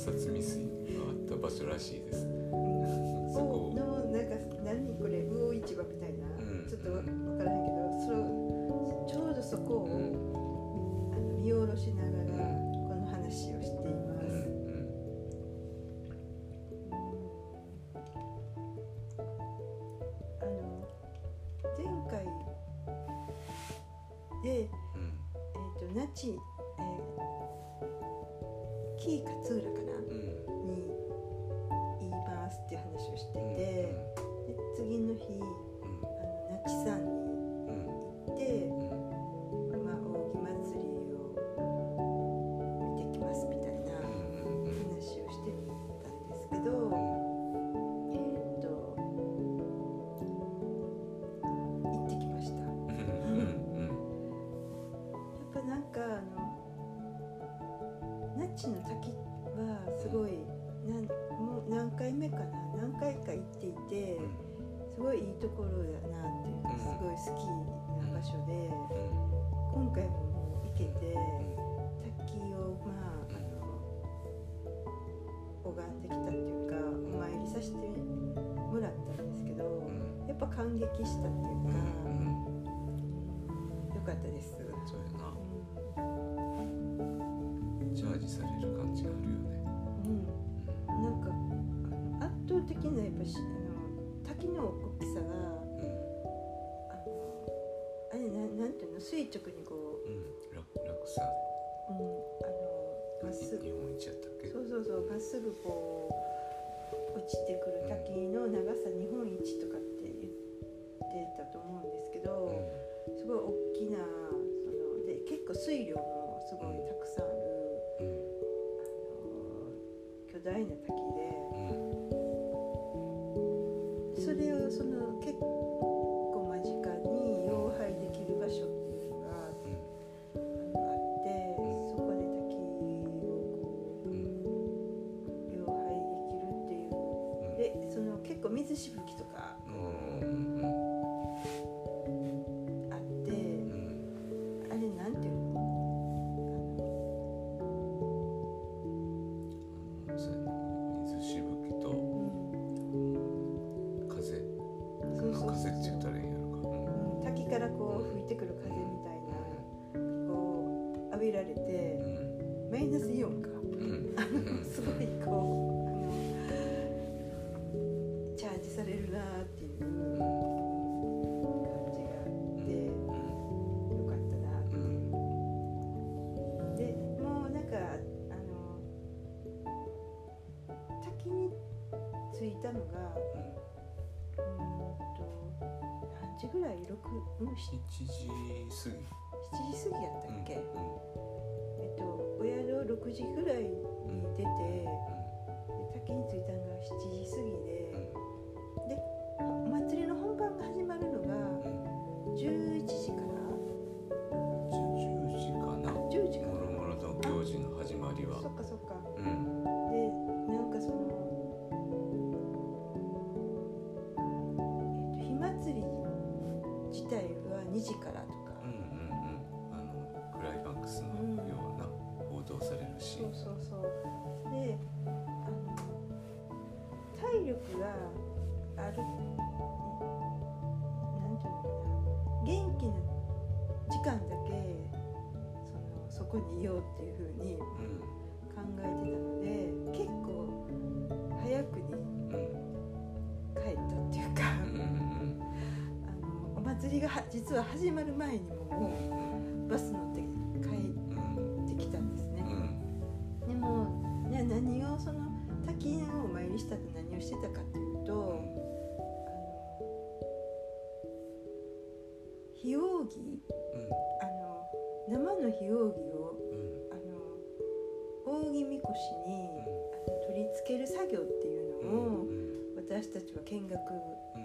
殺未遂があった場所らしいです。う んそこおのなんか何これ魚市場みたいな、うん。ちょっとわからへんけどそのちょうどそこを、うん。あの見下ろしながらこの話をしています。うんうん。あの前回で、えうん。ー、と那智、えー、紀伊勝那智の滝はすごいなんもう何回目かな何回か行っていてすごいいいところだなっていうかうんすごい好きな場所でうん。今回も行けて滝をまああの拝んできたっていうかお参りさせてもらったんですけどうん。やっぱ感激したっていうかうん。うん。良かったです。そうやなうんチャージされる感じがあるよね。うん。なんか圧倒的なやっぱしあの滝の大きさがうん。あのあれななんていうの？垂直にこうん。落落差う、うん、あのまっすぐ。日本一やったっけ？そうそうそうまっすぐこう落ちてくる滝の長さ日本一とかって言ってたと思うんですけど、すごい大きなそので結構水量もすごいたくさん大な滝で。うんそれをそののがうーんと何時ぐらい6うん7 1時過ぎ時過ぎやったっけ、うんえっとお宿6時ぐらいに出て。で滝に着いたのが7時過ぎで、でこにいようっていうふうにうん考えてたので結構早くにうん帰ったっていうかあのお祭りがは実は始まる前にももうんうバス乗って私たちは見学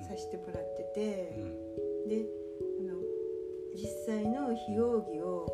させてもらってて、うん、であの実際の非容疑を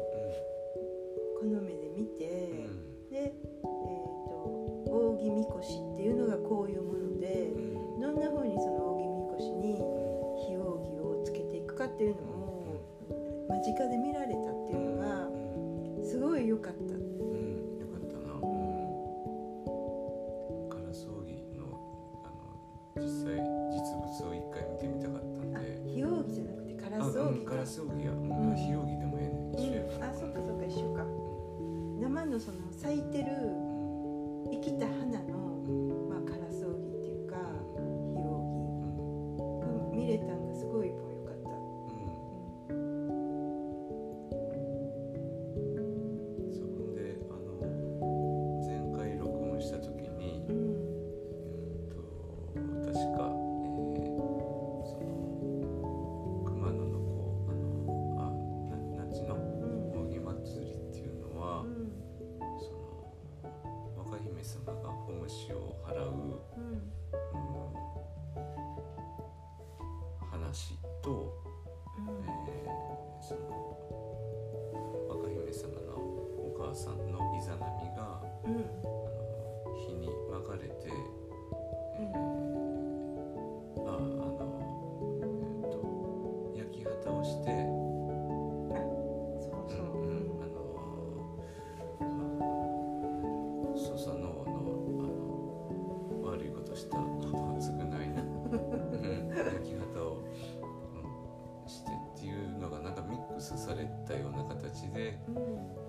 で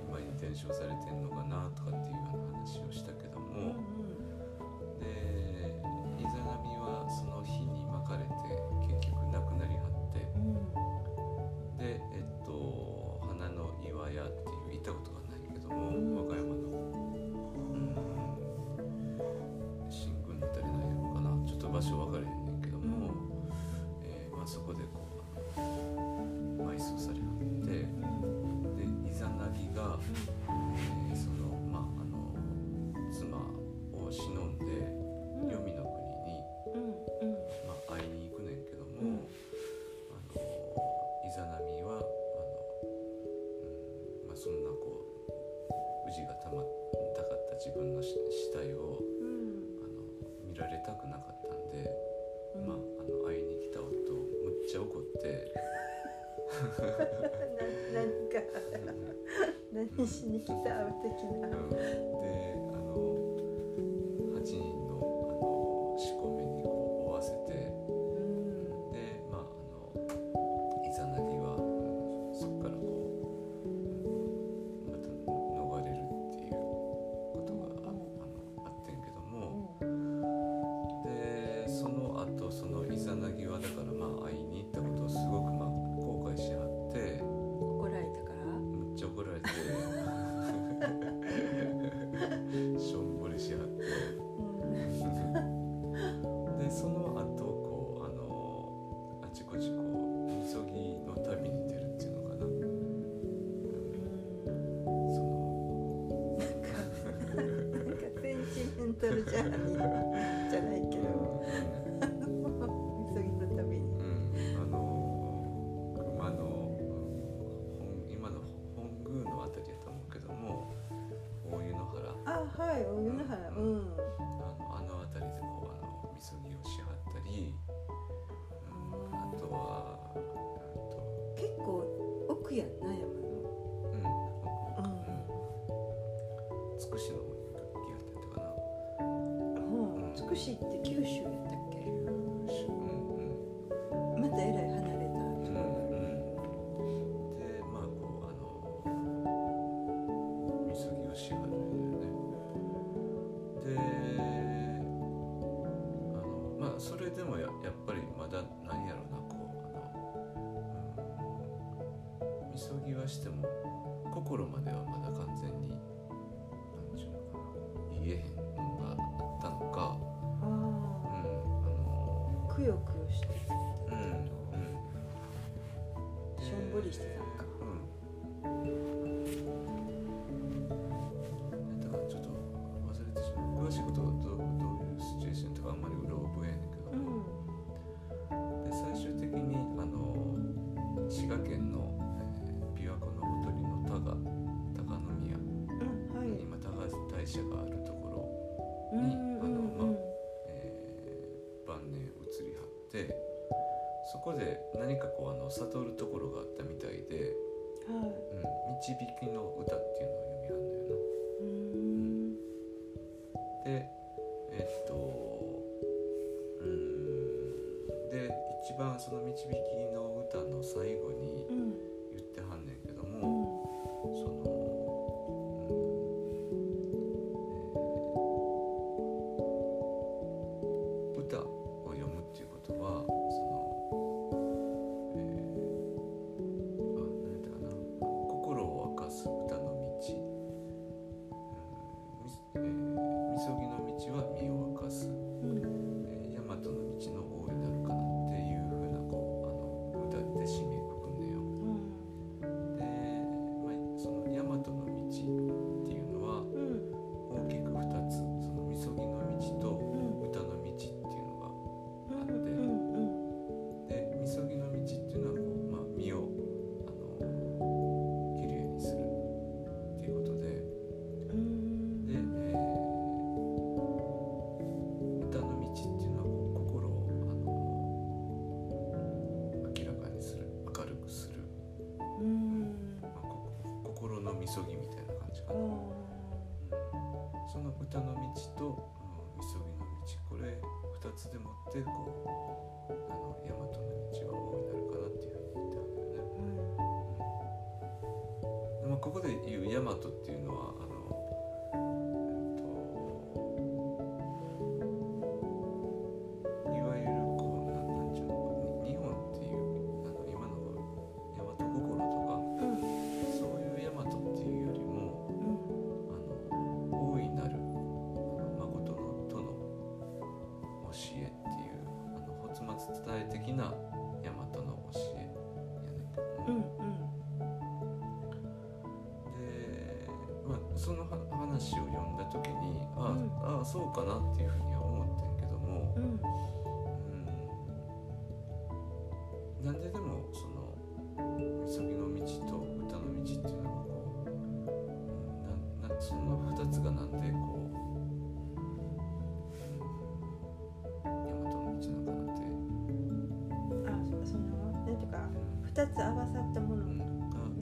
今に転生されてんのかなとかっていう話をしたけど。死に的な、うん、であの8人のあの仕込みにこう追わせて、うん、でまああのいざなぎ市って九州やったっけ、うんうん、またえらい離れた。と、うんうん、でまあこうあの禊をし始んるよね。であのまあそれでもややっぱりまだ何やろうなこうあの禊、うん、はしても心までは導きの歌っていうのを読みはんのよな。うん、でえっとうんで一番その導きえー、みぎの道は身を明かす」うんここでいう大和っていうのはあ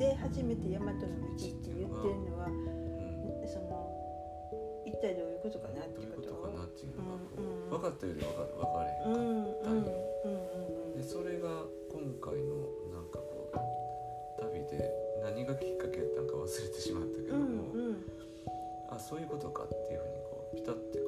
で初めて大和の道って言ってるのは、うん、その一体どういうことかなっていうことのが、分かったより分か分かれへんかった、でそれが今回のなんかこう旅で何がきっかけやったんか忘れてしまったけども、うんうん、あそういうことかっていうふうにこうピタッて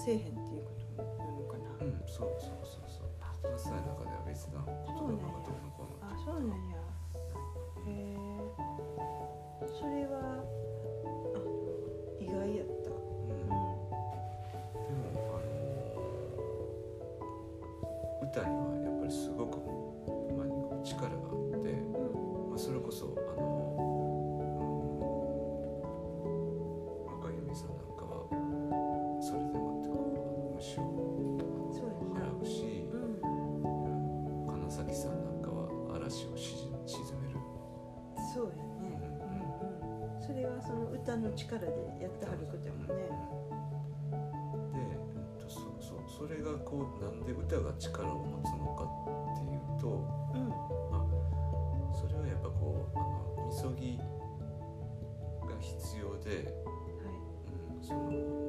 せえへんっていうことなのかな。うんそうそうそうそう。話中では別なことがどうのこうのあそうなんや。へえ。それはあ意外やった。うん、でもあの歌にはやっぱりすごくの力でやってはることやもんね。で、えっと、そそそれがこうなんで歌が力を持つのかっていうと、うんまあ、それはやっぱこうあのみぎが必要で、はいうん、その。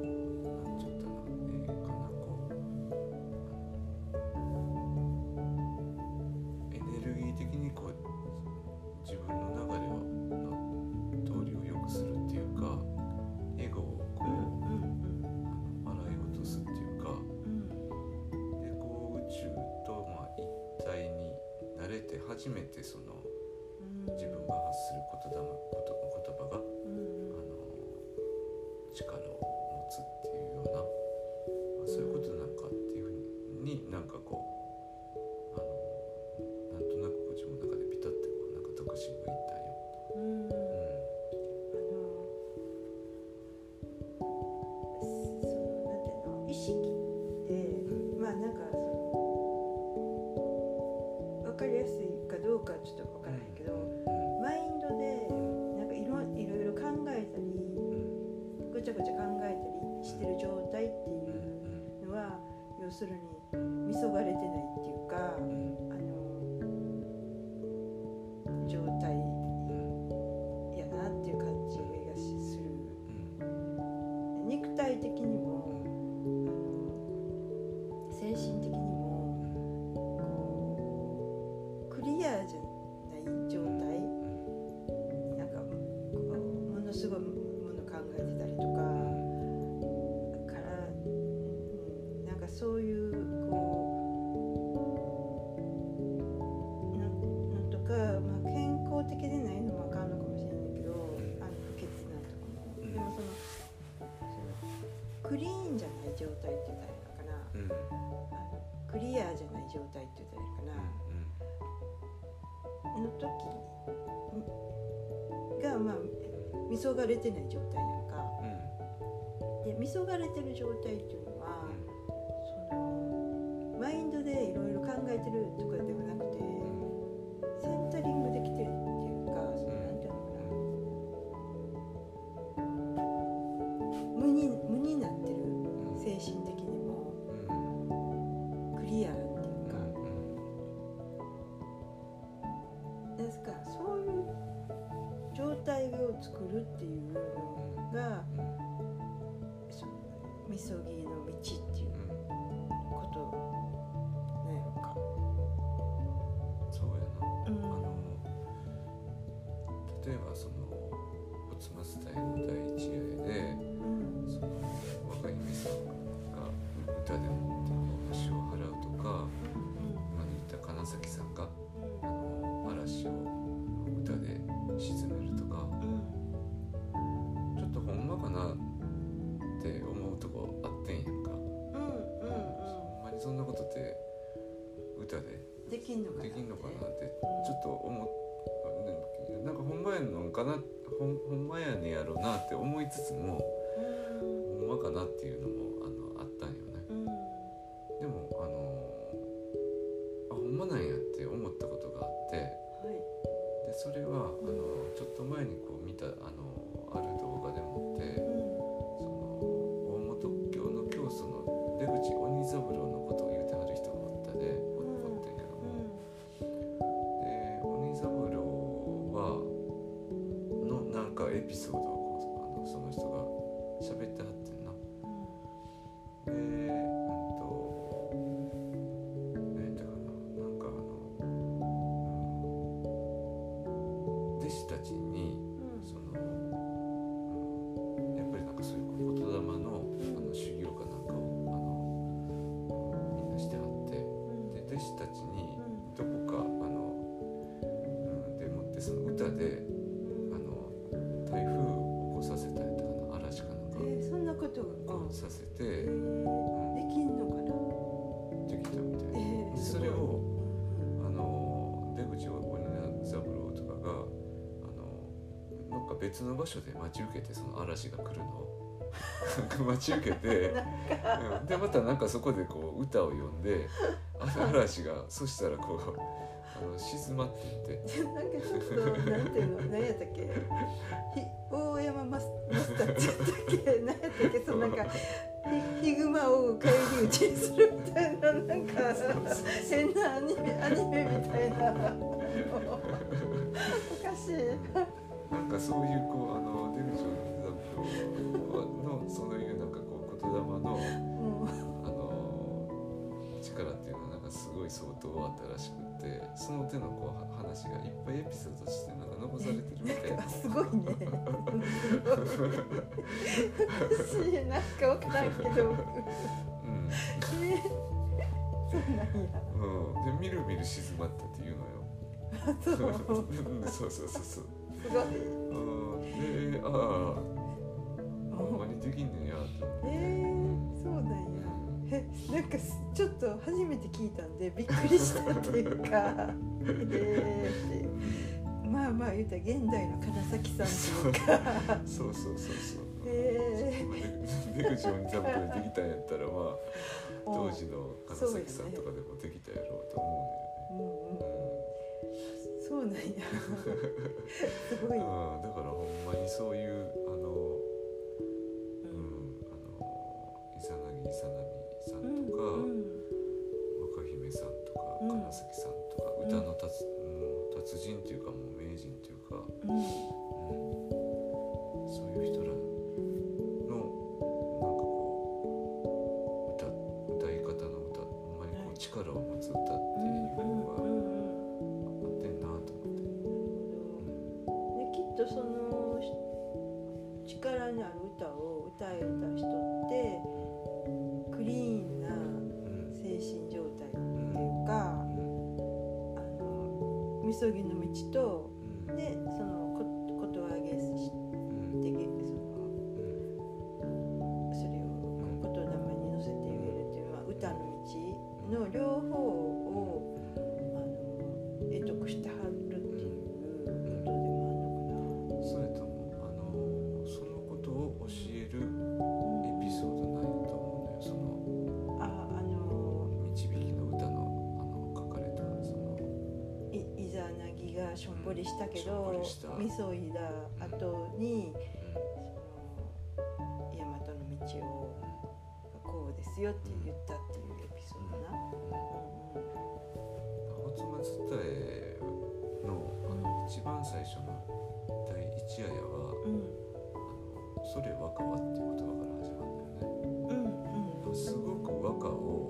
eso, ¿no? 噌がれてない状態やんか、うん、で味噌がれてる状態っていうのは、そのマインドでいろいろ考えてるとかではなくて、センタリングできてるっていうか何のんていうのかな、無に無になってる精神的にも、クリアっていうか、うん、ですかそういう状態を作るっていうのが、そのみそぎの道っていうことなんやろか。そうやな、うん、あの例えばそのことをさせて、できんのかな？できたみたいな、えー、それを、あの出口を三郎とかがあのなんか別の場所で待ち受けてその嵐が来るのを。待ち受けて、でまたなんかそこでこう歌を読んで 嵐がそしたらこうあの静まっていって。なんかなんていうの？何やったっけ？大山マスターちゃったっけ？何やったっけ？そのなんかヒグマを返り討ちにするみたいななんか変なアニメアニメみたいな。おかしい。なんかそういうこうあの出口のそういうなんかこう言霊の、うん、あの力っていうのはすごい相当あったらしくってその手のこうは話がいっぱいエピソードとしてなんか残されてるみたいな。すごいね。私なんかわからんけど。うんえー そうなんや。うん、でみるみる静まったっていうのよ。そう。うんそうそうそうそう。すごい。うんでああほんまにできんねんやと思って。えー、そうなんや。え、なんかすちょっと初めて聞いたんでびっくりしたっていうか。えーっていう。まあまあ言うたら現代の金崎さんっていうか。そうそうそうそう。え出口鬼座でできたんやったらまあー、当時の金崎さんとかでもできたやろうと思うんうん。うんだよね。そうなんや。すごい。うん、うん、だからほんまにそういうあの、ううん、あのイザナギイザナミ若姫さんとかうん。金崎さんとか、うん歌の達,、もう達人っていうかもうしょんぼりしたけどりした。みそいだ後にその大和の道をこうですよって言ったっていうエピソードな。初松伝えのあの一番最初の第一夜やはうん。うんあのそれ和歌はっていう言葉から始まるんだよね。うんうん。すごく和歌を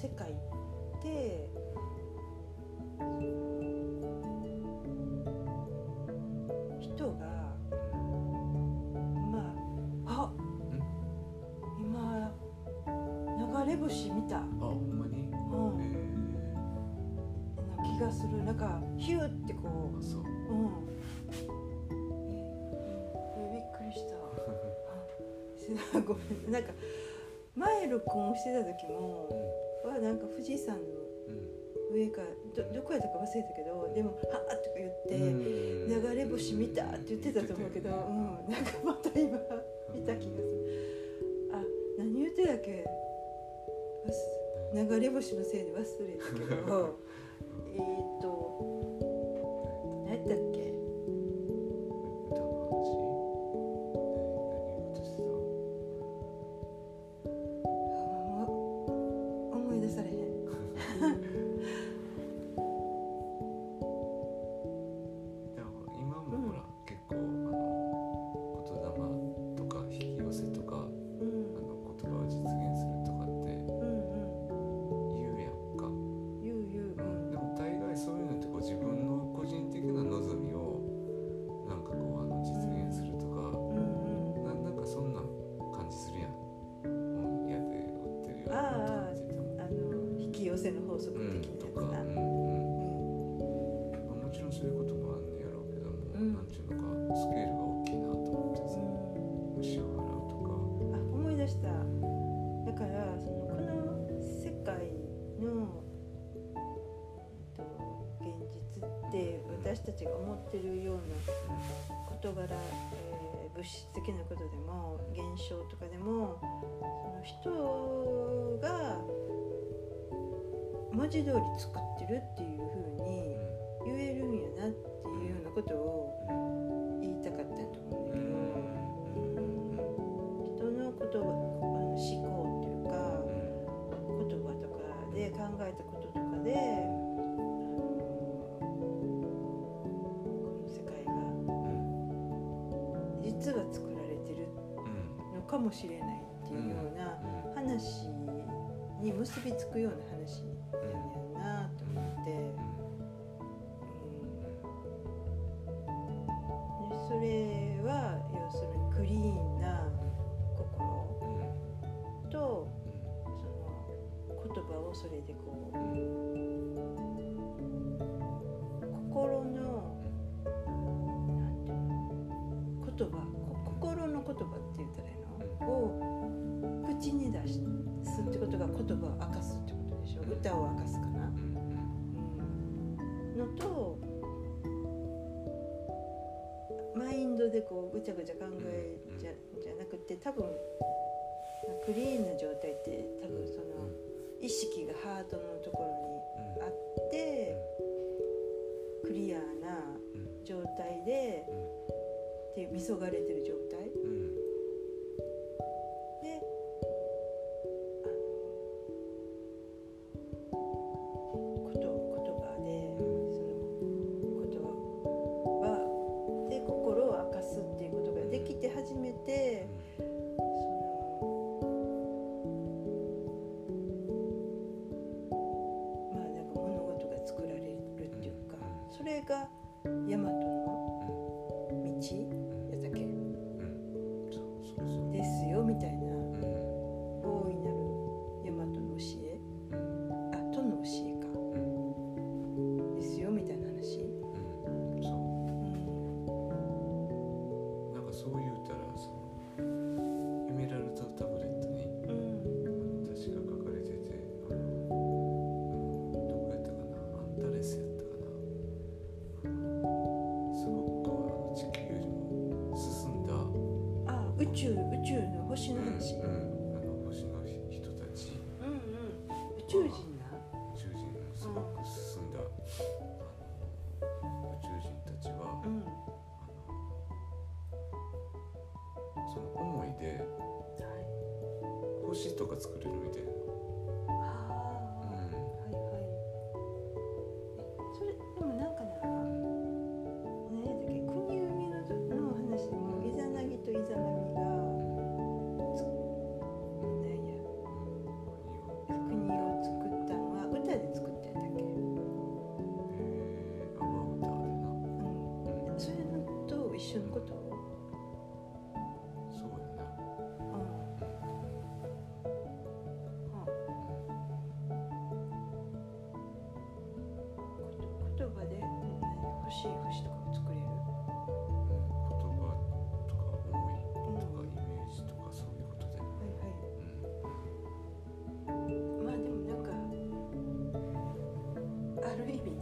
世界って人がまああ今流れ星見た、あほんまに？うん。へな気がする。なんかヒューってこえあそう。ううん。えびっくりした。あごめんなんか前録音してた時もはなんか富士山のうん。上からどどこやったか忘れたけどでも「はあ」とか言って「流れ星見た」って言ってたと思うけど、うん、なんかまた今見た気がする。あ何言ってたっけ？流れ星のせいで忘れたけど。えっも現象とかでもその人が文字通り作ってるっていうふうに言えるんやなっていうようなことを言いたかったと思うん。だけど、人の言葉もしれないっていうような話に結びつくような話なんやなと思って、うん、でそれは要するにクリーンな心とその言葉をそれでこう心の言葉こ心の言葉って言ったらいいの？を口に出すってことが言葉を明かすってことでしょ歌を明かすかな、うん、のとマインドでこうぐちゃぐちゃ考えじゃじゃなくて多分クリーンな状態って多分その意識がハートのところにあってクリアな状態でっていうみそがれてる状態大和の道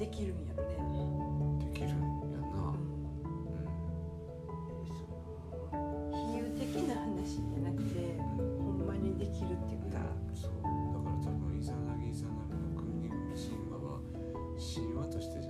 できるんやろね、できるんやな。うん。うん。その比喩的な話じゃなくてほんまにできるっていうか、そう。だから多分イザナギイザナミの国の神話は神話として